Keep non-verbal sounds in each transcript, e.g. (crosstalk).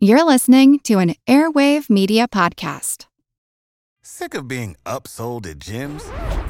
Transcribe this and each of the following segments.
You're listening to an Airwave Media Podcast. Sick of being upsold at gyms?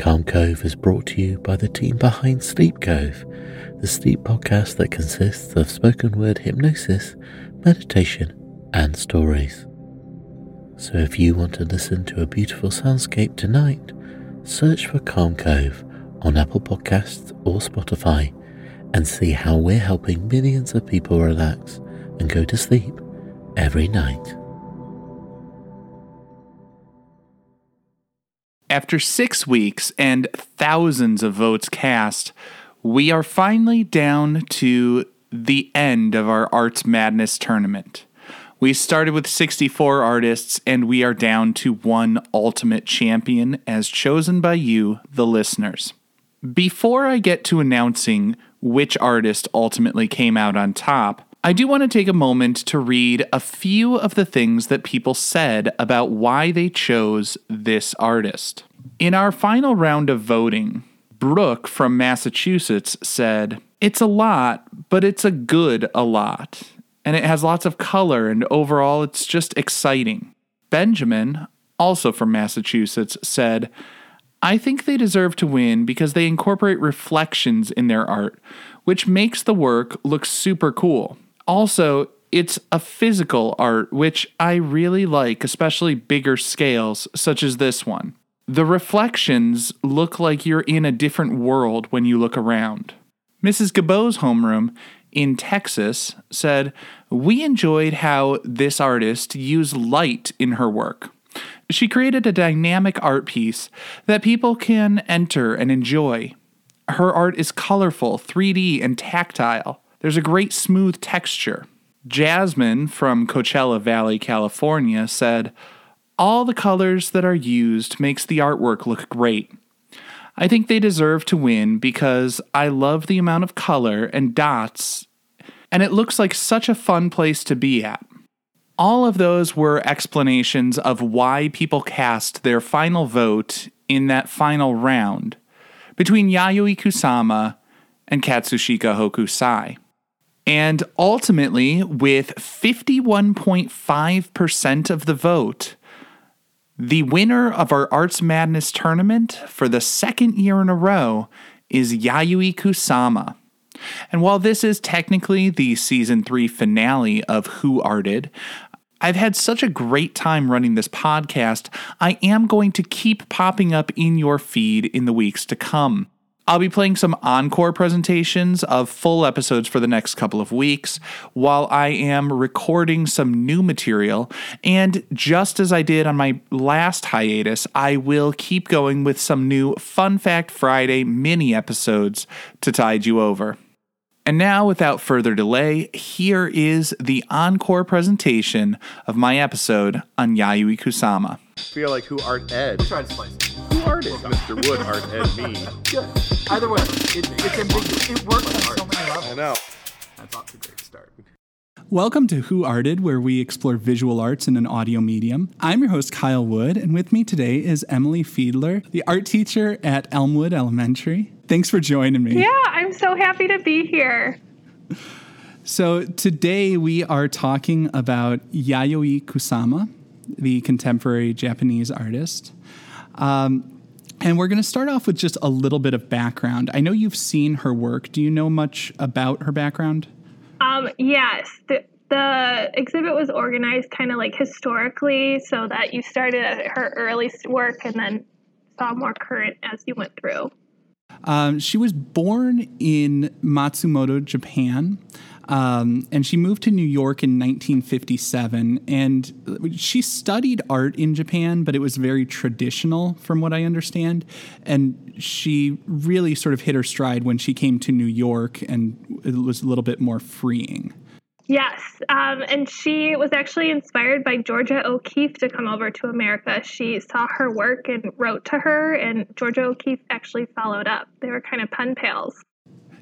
Calm Cove is brought to you by the team behind Sleep Cove, the sleep podcast that consists of spoken word hypnosis, meditation, and stories. So if you want to listen to a beautiful soundscape tonight, search for Calm Cove on Apple Podcasts or Spotify and see how we're helping millions of people relax and go to sleep every night. After six weeks and thousands of votes cast, we are finally down to the end of our Arts Madness tournament. We started with 64 artists, and we are down to one ultimate champion as chosen by you, the listeners. Before I get to announcing which artist ultimately came out on top, I do want to take a moment to read a few of the things that people said about why they chose this artist. In our final round of voting, Brooke from Massachusetts said, It's a lot, but it's a good a lot. And it has lots of color, and overall, it's just exciting. Benjamin, also from Massachusetts, said, I think they deserve to win because they incorporate reflections in their art, which makes the work look super cool. Also, it's a physical art, which I really like, especially bigger scales, such as this one. The reflections look like you're in a different world when you look around. Mrs. Gabot's homeroom in Texas said, We enjoyed how this artist used light in her work. She created a dynamic art piece that people can enter and enjoy. Her art is colorful, 3D, and tactile. There's a great smooth texture. Jasmine from Coachella Valley, California said, All the colors that are used makes the artwork look great. I think they deserve to win because I love the amount of color and dots, and it looks like such a fun place to be at. All of those were explanations of why people cast their final vote in that final round between Yayoi Kusama and Katsushika Hokusai. And ultimately, with 51.5% of the vote, the winner of our Arts Madness tournament for the second year in a row is Yayoi Kusama. And while this is technically the season three finale of Who Arted, I've had such a great time running this podcast, I am going to keep popping up in your feed in the weeks to come. I'll be playing some encore presentations of full episodes for the next couple of weeks while I am recording some new material. And just as I did on my last hiatus, I will keep going with some new Fun Fact Friday mini episodes to tide you over. And now, without further delay, here is the encore presentation of my episode on Yayoi Kusama. I feel like who art ed. Try to slice it. Who art ed? Mr. Wood art ed me. Good. Either way, it, it's ambiguous. It works on so many levels. I know. That's off to a great start. Welcome to Who Arted, where we explore visual arts in an audio medium. I'm your host, Kyle Wood, and with me today is Emily Fiedler, the art teacher at Elmwood Elementary. Thanks for joining me. Yeah, I'm so happy to be here. So, today we are talking about Yayoi Kusama, the contemporary Japanese artist. Um, and we're going to start off with just a little bit of background. I know you've seen her work. Do you know much about her background? Um, yes, the, the exhibit was organized kind of like historically so that you started at her earliest work and then saw more current as you went through. Um, she was born in Matsumoto, Japan. Um, and she moved to New York in 1957. And she studied art in Japan, but it was very traditional, from what I understand. And she really sort of hit her stride when she came to New York, and it was a little bit more freeing. Yes, um, and she was actually inspired by Georgia O'Keeffe to come over to America. She saw her work and wrote to her, and Georgia O'Keeffe actually followed up. They were kind of pen pals.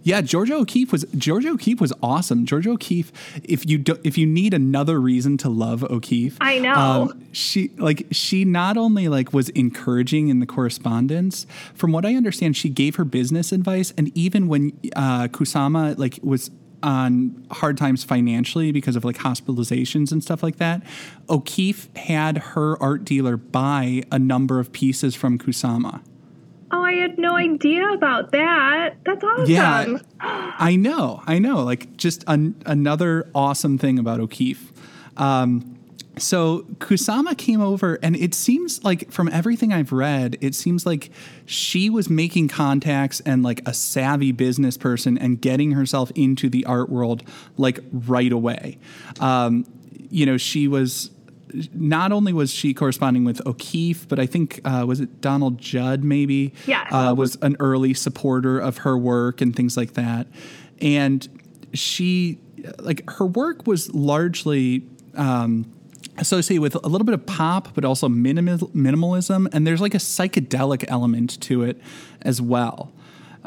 Yeah, Georgia O'Keeffe was Georgia O'Keeffe was awesome. Georgia O'Keeffe, if you do, if you need another reason to love O'Keeffe, I know um, she like she not only like was encouraging in the correspondence. From what I understand, she gave her business advice, and even when uh, Kusama like was on hard times financially because of like hospitalizations and stuff like that, O'Keeffe had her art dealer buy a number of pieces from Kusama. Oh, I had no idea about that. That's awesome. Yeah, (gasps) I know. I know. Like just an, another awesome thing about O'Keeffe. Um, so Kusama came over, and it seems like from everything I've read, it seems like she was making contacts and like a savvy business person and getting herself into the art world like right away. Um, you know, she was not only was she corresponding with O'Keeffe, but I think uh, was it Donald Judd maybe Yeah. uh, was an early supporter of her work and things like that, and she like her work was largely. Um, associated with a little bit of pop, but also minimal, minimalism, and there's like a psychedelic element to it as well.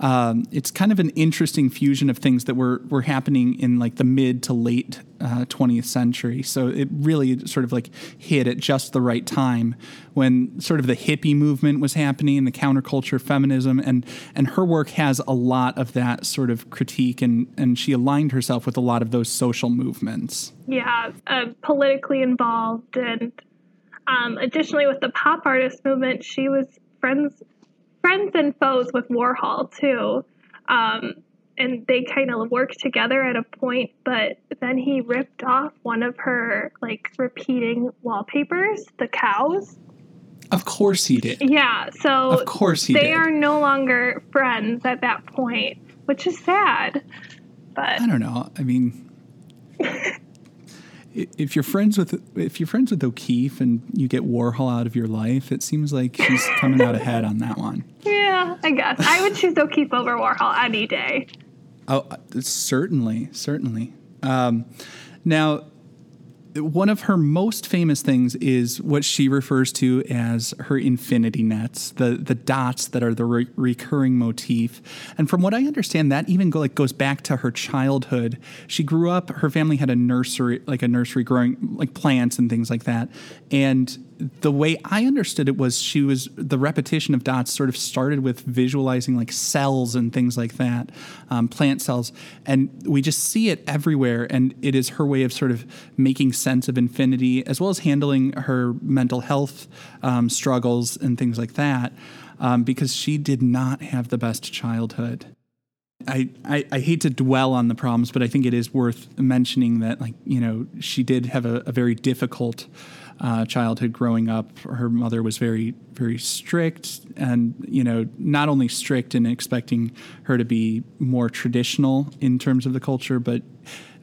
Um, it's kind of an interesting fusion of things that were were happening in like the mid to late uh, 20th century. So it really sort of like hit at just the right time when sort of the hippie movement was happening, the counterculture, feminism, and and her work has a lot of that sort of critique, and and she aligned herself with a lot of those social movements. Yeah, uh, politically involved, and um, additionally with the pop artist movement, she was friends friends and foes with Warhol too. Um, and they kind of worked together at a point, but then he ripped off one of her like repeating wallpapers, the cows. Of course he did. Yeah, so Of course he they did. are no longer friends at that point, which is sad. But I don't know. I mean, if you're friends with if you're friends with O'Keeffe and you get Warhol out of your life, it seems like he's coming out ahead on that one. yeah, I guess I would choose O'Keeffe over Warhol any day. Oh, uh, certainly, certainly. Um, now, one of her most famous things is what she refers to as her infinity nets, the the dots that are the re- recurring motif. And from what I understand, that even go, like goes back to her childhood. She grew up. Her family had a nursery, like a nursery growing like plants and things like that. And the way I understood it was she was the repetition of dots sort of started with visualizing like cells and things like that, um, plant cells, and we just see it everywhere. And it is her way of sort of making sense of infinity, as well as handling her mental health um, struggles and things like that, um, because she did not have the best childhood. I, I, I hate to dwell on the problems, but I think it is worth mentioning that, like, you know, she did have a, a very difficult uh, childhood growing up. Her mother was very, very strict, and, you know, not only strict in expecting her to be more traditional in terms of the culture, but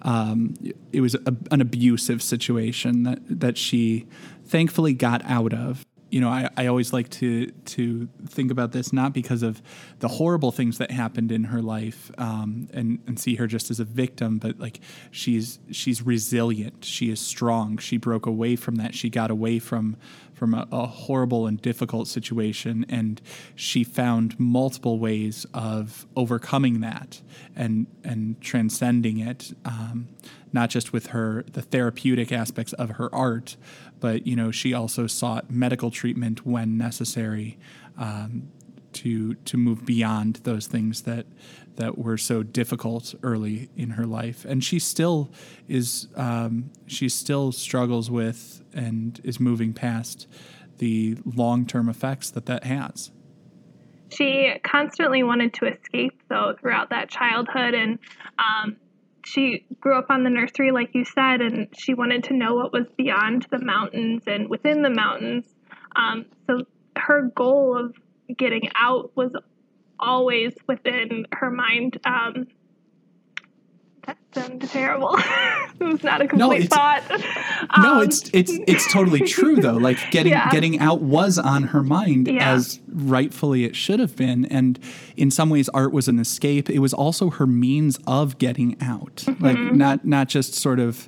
um, it was a, an abusive situation that, that she thankfully got out of you know, I, I always like to to think about this not because of the horrible things that happened in her life um, and and see her just as a victim, but like she's she's resilient, she is strong. She broke away from that. She got away from from a, a horrible and difficult situation, and she found multiple ways of overcoming that and and transcending it. Um, not just with her the therapeutic aspects of her art, but you know she also sought medical treatment when necessary um, to to move beyond those things that that were so difficult early in her life, and she still is um, she still struggles with and is moving past the long term effects that that has. she constantly wanted to escape though throughout that childhood. And um, she grew up on the nursery like you said and she wanted to know what was beyond the mountains and within the mountains. Um, so her goal of getting out was always within her mind. Um, that sounded terrible. (laughs) it was not a complete it's- thought. no, Um, it's it's it's totally (laughs) true though. Like getting Yeah. getting out was on her mind Yeah. as rightfully it should have been, and in some ways, art was an escape. It was also her means of getting out, like not not just sort of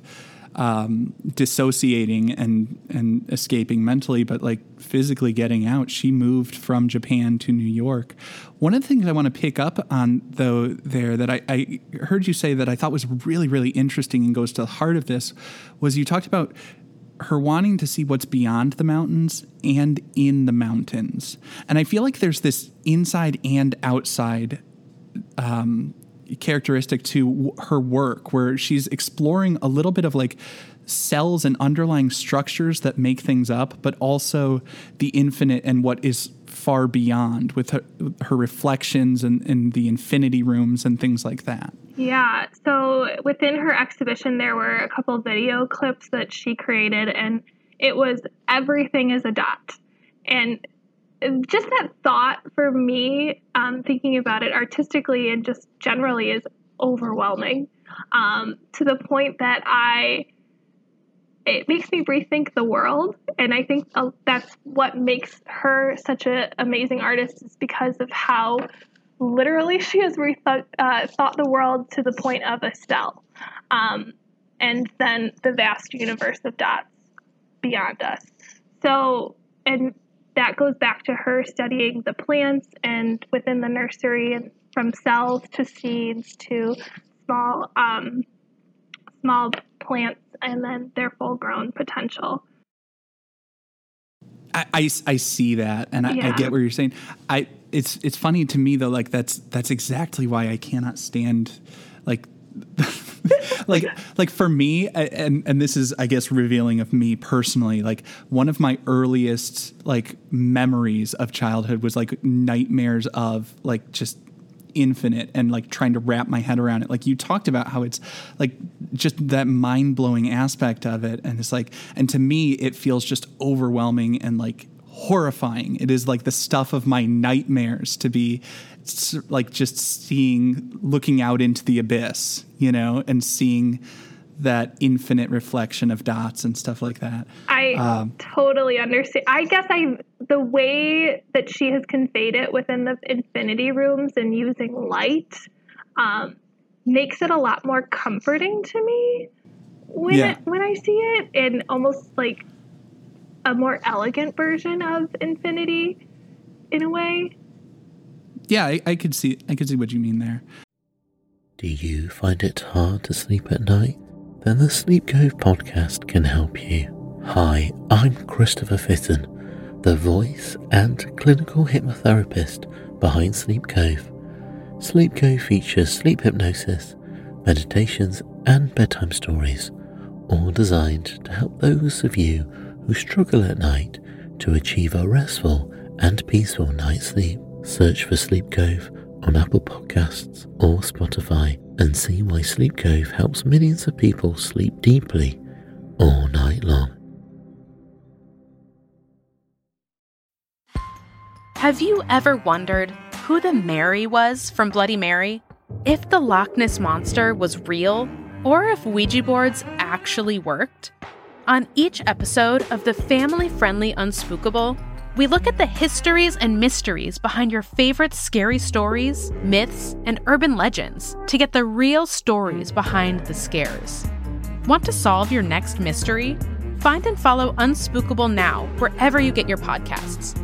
um, dissociating and and escaping mentally, but like physically getting out. She moved from Japan to New York. One of the things I want to pick up on though there that I, I heard you say that I thought was really really interesting and goes to the heart of this was you talked about her wanting to see what's beyond the mountains and in the mountains. And I feel like there's this inside and outside um, characteristic to her work where she's exploring a little bit of like cells and underlying structures that make things up, but also the infinite and what is far beyond with her, her reflections and, and the infinity rooms and things like that. Yeah. So within her exhibition, there were a couple video clips that she created, and it was everything is a dot. And just that thought for me, um, thinking about it artistically and just generally, is overwhelming. Um, to the point that I. It makes me rethink the world, and I think uh, that's what makes her such an amazing artist, is because of how literally she has rethought uh, thought the world to the point of cell um, and then the vast universe of dots beyond us. So and that goes back to her studying the plants and within the nursery and from cells to seeds to small um, small plants and then their full grown potential I, I, I see that and I, I get what you're saying. I it's it's funny to me though, like that's that's exactly why I cannot stand like (laughs) like like for me and and this is I guess revealing of me personally, like one of my earliest like memories of childhood was like nightmares of like just infinite and like trying to wrap my head around it. Like you talked about how it's like just that mind blowing aspect of it. And it's like, and to me, it feels just overwhelming and like horrifying. It is like the stuff of my nightmares to be like just seeing, looking out into the abyss, you know, and seeing that infinite reflection of dots and stuff like that. I Um, totally understand. I guess I the way that she has conveyed it within the infinity rooms and using light um, makes it a lot more comforting to me when Yeah. it, when I see it, and almost like a more elegant version of infinity in a way. Yeah, I, I could see, I could see what you mean there. Do you find it hard to sleep at night? Then the Sleep Cove podcast can help you. Hi, I'm Christopher Fitton, the voice and clinical hypnotherapist behind Sleep Cove. Sleep Cove features sleep hypnosis, meditations, and bedtime stories, all designed to help those of you who struggle at night to achieve a restful and peaceful night's sleep. Search for Sleep Cove on Apple Podcasts or Spotify and see why Sleep Cove helps millions of people sleep deeply all night long. Have you ever wondered who the Mary was from Bloody Mary? If the Loch Ness Monster was real, or if Ouija boards actually worked? On each episode of the family friendly Unspookable, we look at the histories and mysteries behind your favorite scary stories, myths, and urban legends to get the real stories behind the scares. Want to solve your next mystery? Find and follow Unspookable now wherever you get your podcasts.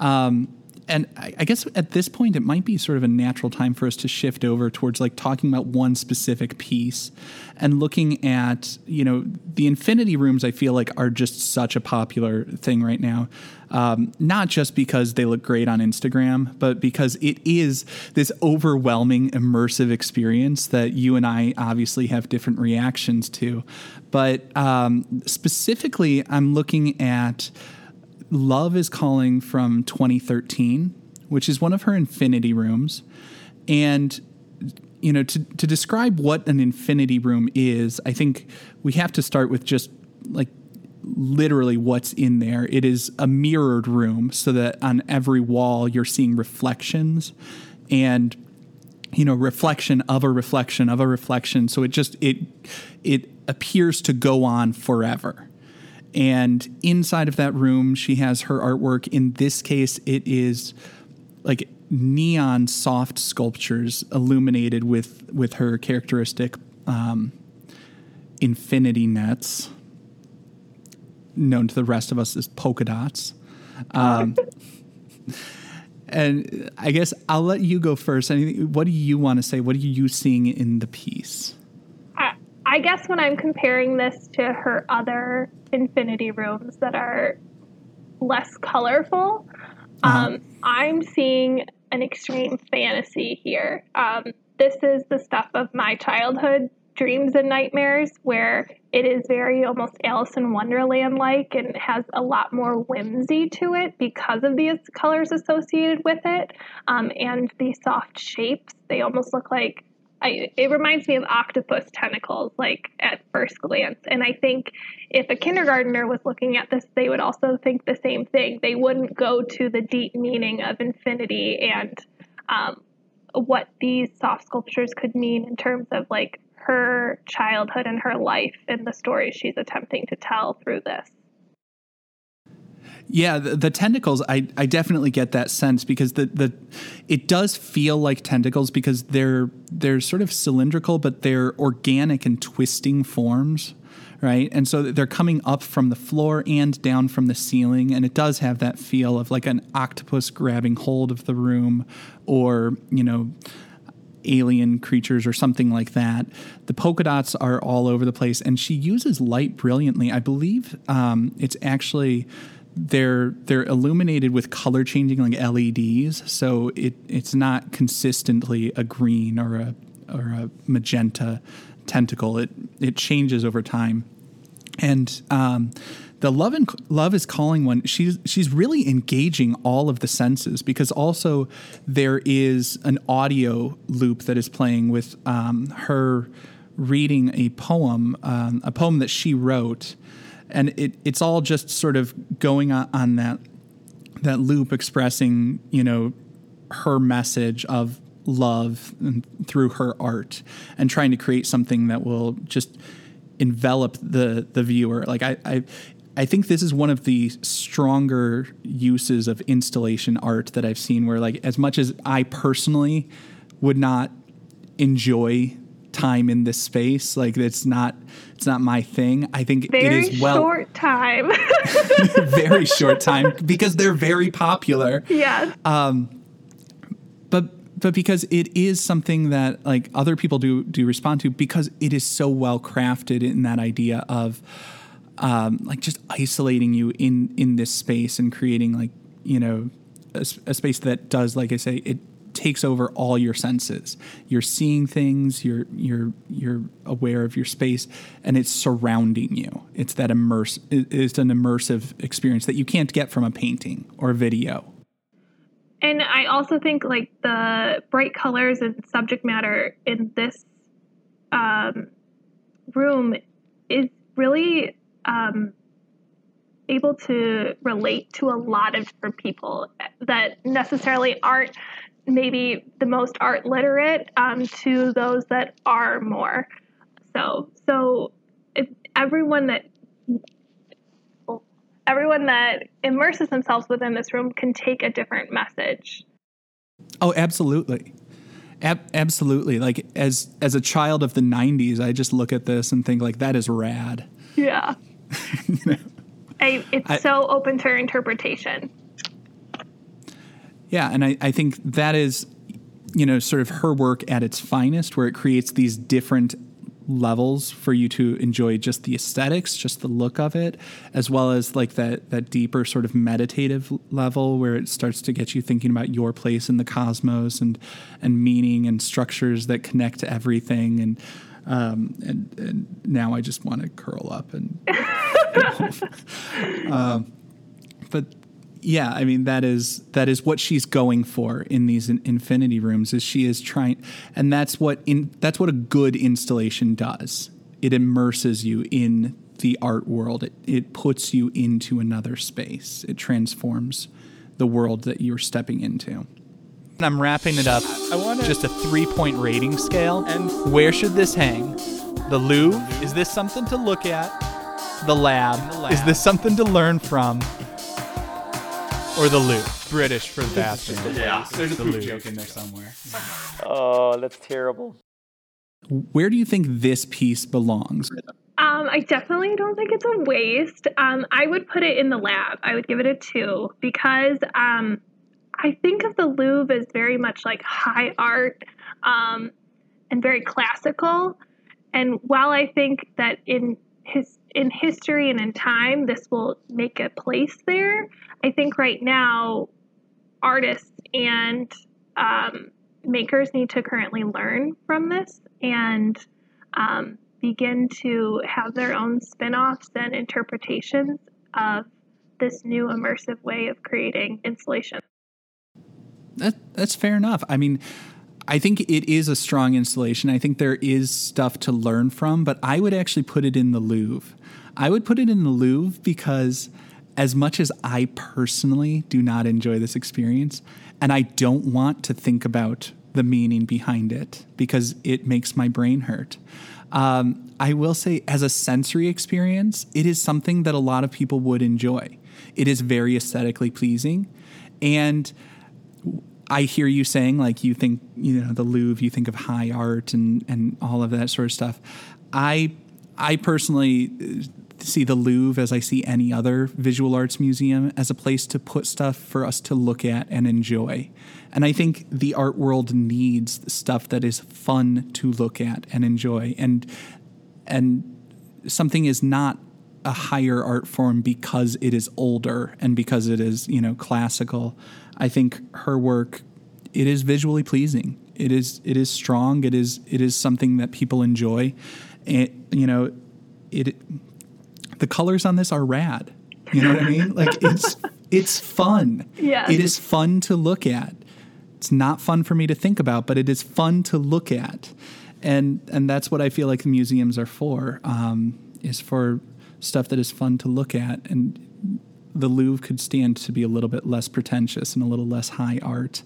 Um, and I, I guess at this point, it might be sort of a natural time for us to shift over towards like talking about one specific piece and looking at, you know, the infinity rooms, I feel like are just such a popular thing right now. Um, not just because they look great on Instagram, but because it is this overwhelming, immersive experience that you and I obviously have different reactions to. But um, specifically, I'm looking at Love is Calling from 2013, which is one of her infinity rooms. And, you know, to, to describe what an infinity room is, I think we have to start with just like literally what's in there. It is a mirrored room so that on every wall you're seeing reflections and you know reflection of a reflection of a reflection so it just it it appears to go on forever and inside of that room she has her artwork in this case it is like neon soft sculptures illuminated with with her characteristic um, infinity nets known to the rest of us as polka dots um, (laughs) and I guess I'll let you go first. Anything, what do you want to say? What are you seeing in the piece? I, guess when I'm comparing this to her other infinity rooms that are less colorful, Uh-huh. um, I'm seeing an extreme fantasy here. Um, this is the stuff of my childhood dreams and nightmares where it is very almost Alice in Wonderland like and has a lot more whimsy to it because of these colors associated with it um, and the soft shapes. They almost look like I, it reminds me of octopus tentacles, like at first glance. And I think if a kindergartner was looking at this, they would also think the same thing. They wouldn't go to the deep meaning of infinity and um, what these soft sculptures could mean in terms of like her childhood and her life and the stories she's attempting to tell through this. Yeah, the, the tentacles, I, I definitely get that sense because the, the it does feel like tentacles because they're they're sort of cylindrical, but they're organic and twisting forms, right? And so they're coming up from the floor and down from the ceiling, and it does have that feel of like an octopus grabbing hold of the room, or you know, alien creatures or something like that. The polka dots are all over the place, and she uses light brilliantly. I believe um, it's actually they're they're illuminated with color changing like LEDs, so it it's not consistently a green or a or a magenta tentacle. It it changes over time, and um, the love and love is calling one. She's she's really engaging all of the senses because also there is an audio loop that is playing with um, her reading a poem, um, a poem that she wrote, and it it's all just sort of going on, on that that loop expressing you know her message of love through her art and trying to create something that will just envelop the the viewer. Like i i I think this is one of the stronger uses of installation art that I've seen where like as much as I personally would not enjoy time in this space like it's not it's not my thing i think Very it is well short time. (laughs) very short time (laughs) because they're very popular yes. but but because it is something that like other people do do respond to because it is so well crafted in that idea of um, like just isolating you in in this space and creating like you know a space that does like I say it takes over all your senses. You're seeing things. You're you're you're aware of your space, and it's surrounding you. It's that immerse. it- It's an immersive experience that you can't get from a painting or video. And I also think like the bright colors and subject matter in this um, room is really um, able to relate to a lot of different people that necessarily aren't maybe the most art literate um, to those that are more. So so if everyone that everyone that immerses themselves within this room can take a different message. Oh, absolutely. Ab- absolutely. Like as as a child of the 90s, I just look at this and think like that is rad. Yeah. (laughs) I, it's I- so open to interpretation. Yeah, and I, I think that is, you know, sort of her work at its finest, where it creates these different levels for you to enjoy just the aesthetics, just the look of it, as well as like that that deeper sort of meditative level where it starts to get you thinking about your place in the cosmos and and meaning and structures that connect to everything. And um, and, and now I just want to curl up and (laughs) (laughs) um, but yeah, I mean that is that is what she's going for in these in, infinity rooms. Is she is trying, and that's what in that's what a good installation does. It immerses you in the art world. It, it puts you into another space. It transforms the world that you're stepping into. I'm wrapping it up. I want just a three point rating scale. And where should this hang? The Louvre? Is this something to look at? The lab? The lab. Is this something to learn from? Or the Louvre? British for that. (laughs) Yeah. There's a poop joke in there somewhere. Oh, that's terrible. Where do you think this piece belongs? Um, I definitely don't think it's a waste. Um, I would put it in the lab. I would give it a two because um, I think of the Louvre as very much like high art um, and very classical. And while I think that in his in history and in time this will make a place there, I think right now artists and um, makers need to currently learn from this and um, begin to have their own spin-offs and interpretations of this new immersive way of creating installation. That, that's fair enough. I mean, I think it is a strong installation. I think there is stuff to learn from, but I would actually put it in the Louvre. I would put it in the Louvre because, as much as I personally do not enjoy this experience, and I don't want to think about the meaning behind it because it makes my brain hurt. Um, I will say, as a sensory experience, it is something that a lot of people would enjoy. It is very aesthetically pleasing. And I hear you saying, like, you think, you know, the Louvre, you think of high art and, and all of that sort of stuff. I, I personally uh, see the Louvre as I see any other visual arts museum as a place to put stuff for us to look at and enjoy. And I think the art world needs stuff that is fun to look at and enjoy. And and something is not a higher art form because it is older and because it is, you know, classical. I think her work it is visually pleasing. It is it is strong. It is it is something that people enjoy. And you know, it the colors on this are rad. You know what I mean? (laughs) Like it's it's fun. Yeah. It is fun to look at. It's not fun for me to think about, but it is fun to look at. And and that's what I feel like the museums are for. Um, is for stuff that is fun to look at and the Louvre could stand to be a little bit less pretentious and a little less high art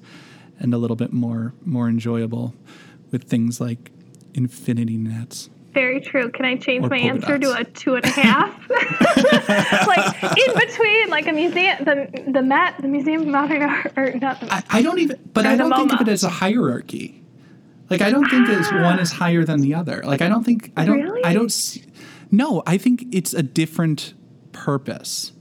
and a little bit more more enjoyable with things like infinity nets. Very true. Can I change Or my answer dots. to a two and a half? (laughs) like in between, like a museum, the the Met, the Museum of Modern Art, or not the I, I don't even, but I don't think of it as a hierarchy. Like I don't think it's one is higher than the other. Like I don't think I don't Really? I don't see, no, I think it's a different purpose.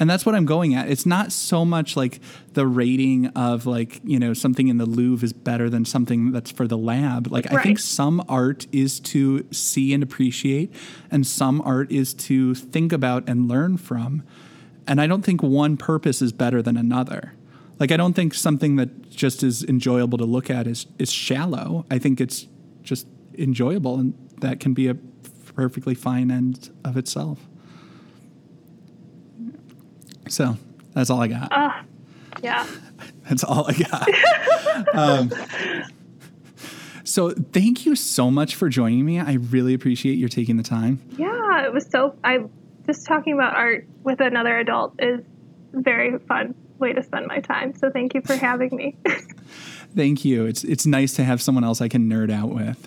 And that's what I'm going at. It's not so much like the rating of like, you know, something in the Louvre is better than something that's for the lab. Like I think some art is to see and appreciate and some art is to think about and learn from. And I don't think one purpose is better than another. Like I don't think something that just is enjoyable to look at is is shallow. I think it's just enjoyable and that can be a perfectly fine end of itself. So that's all I got. Uh, yeah. (laughs) That's all I got. (laughs) um, so thank you so much for joining me. I really appreciate your taking the time. Yeah, it was so. I just talking about art with another adult is very fun way to spend my time. So thank you for having me. (laughs) Thank you. It's it's nice to have someone else I can nerd out with.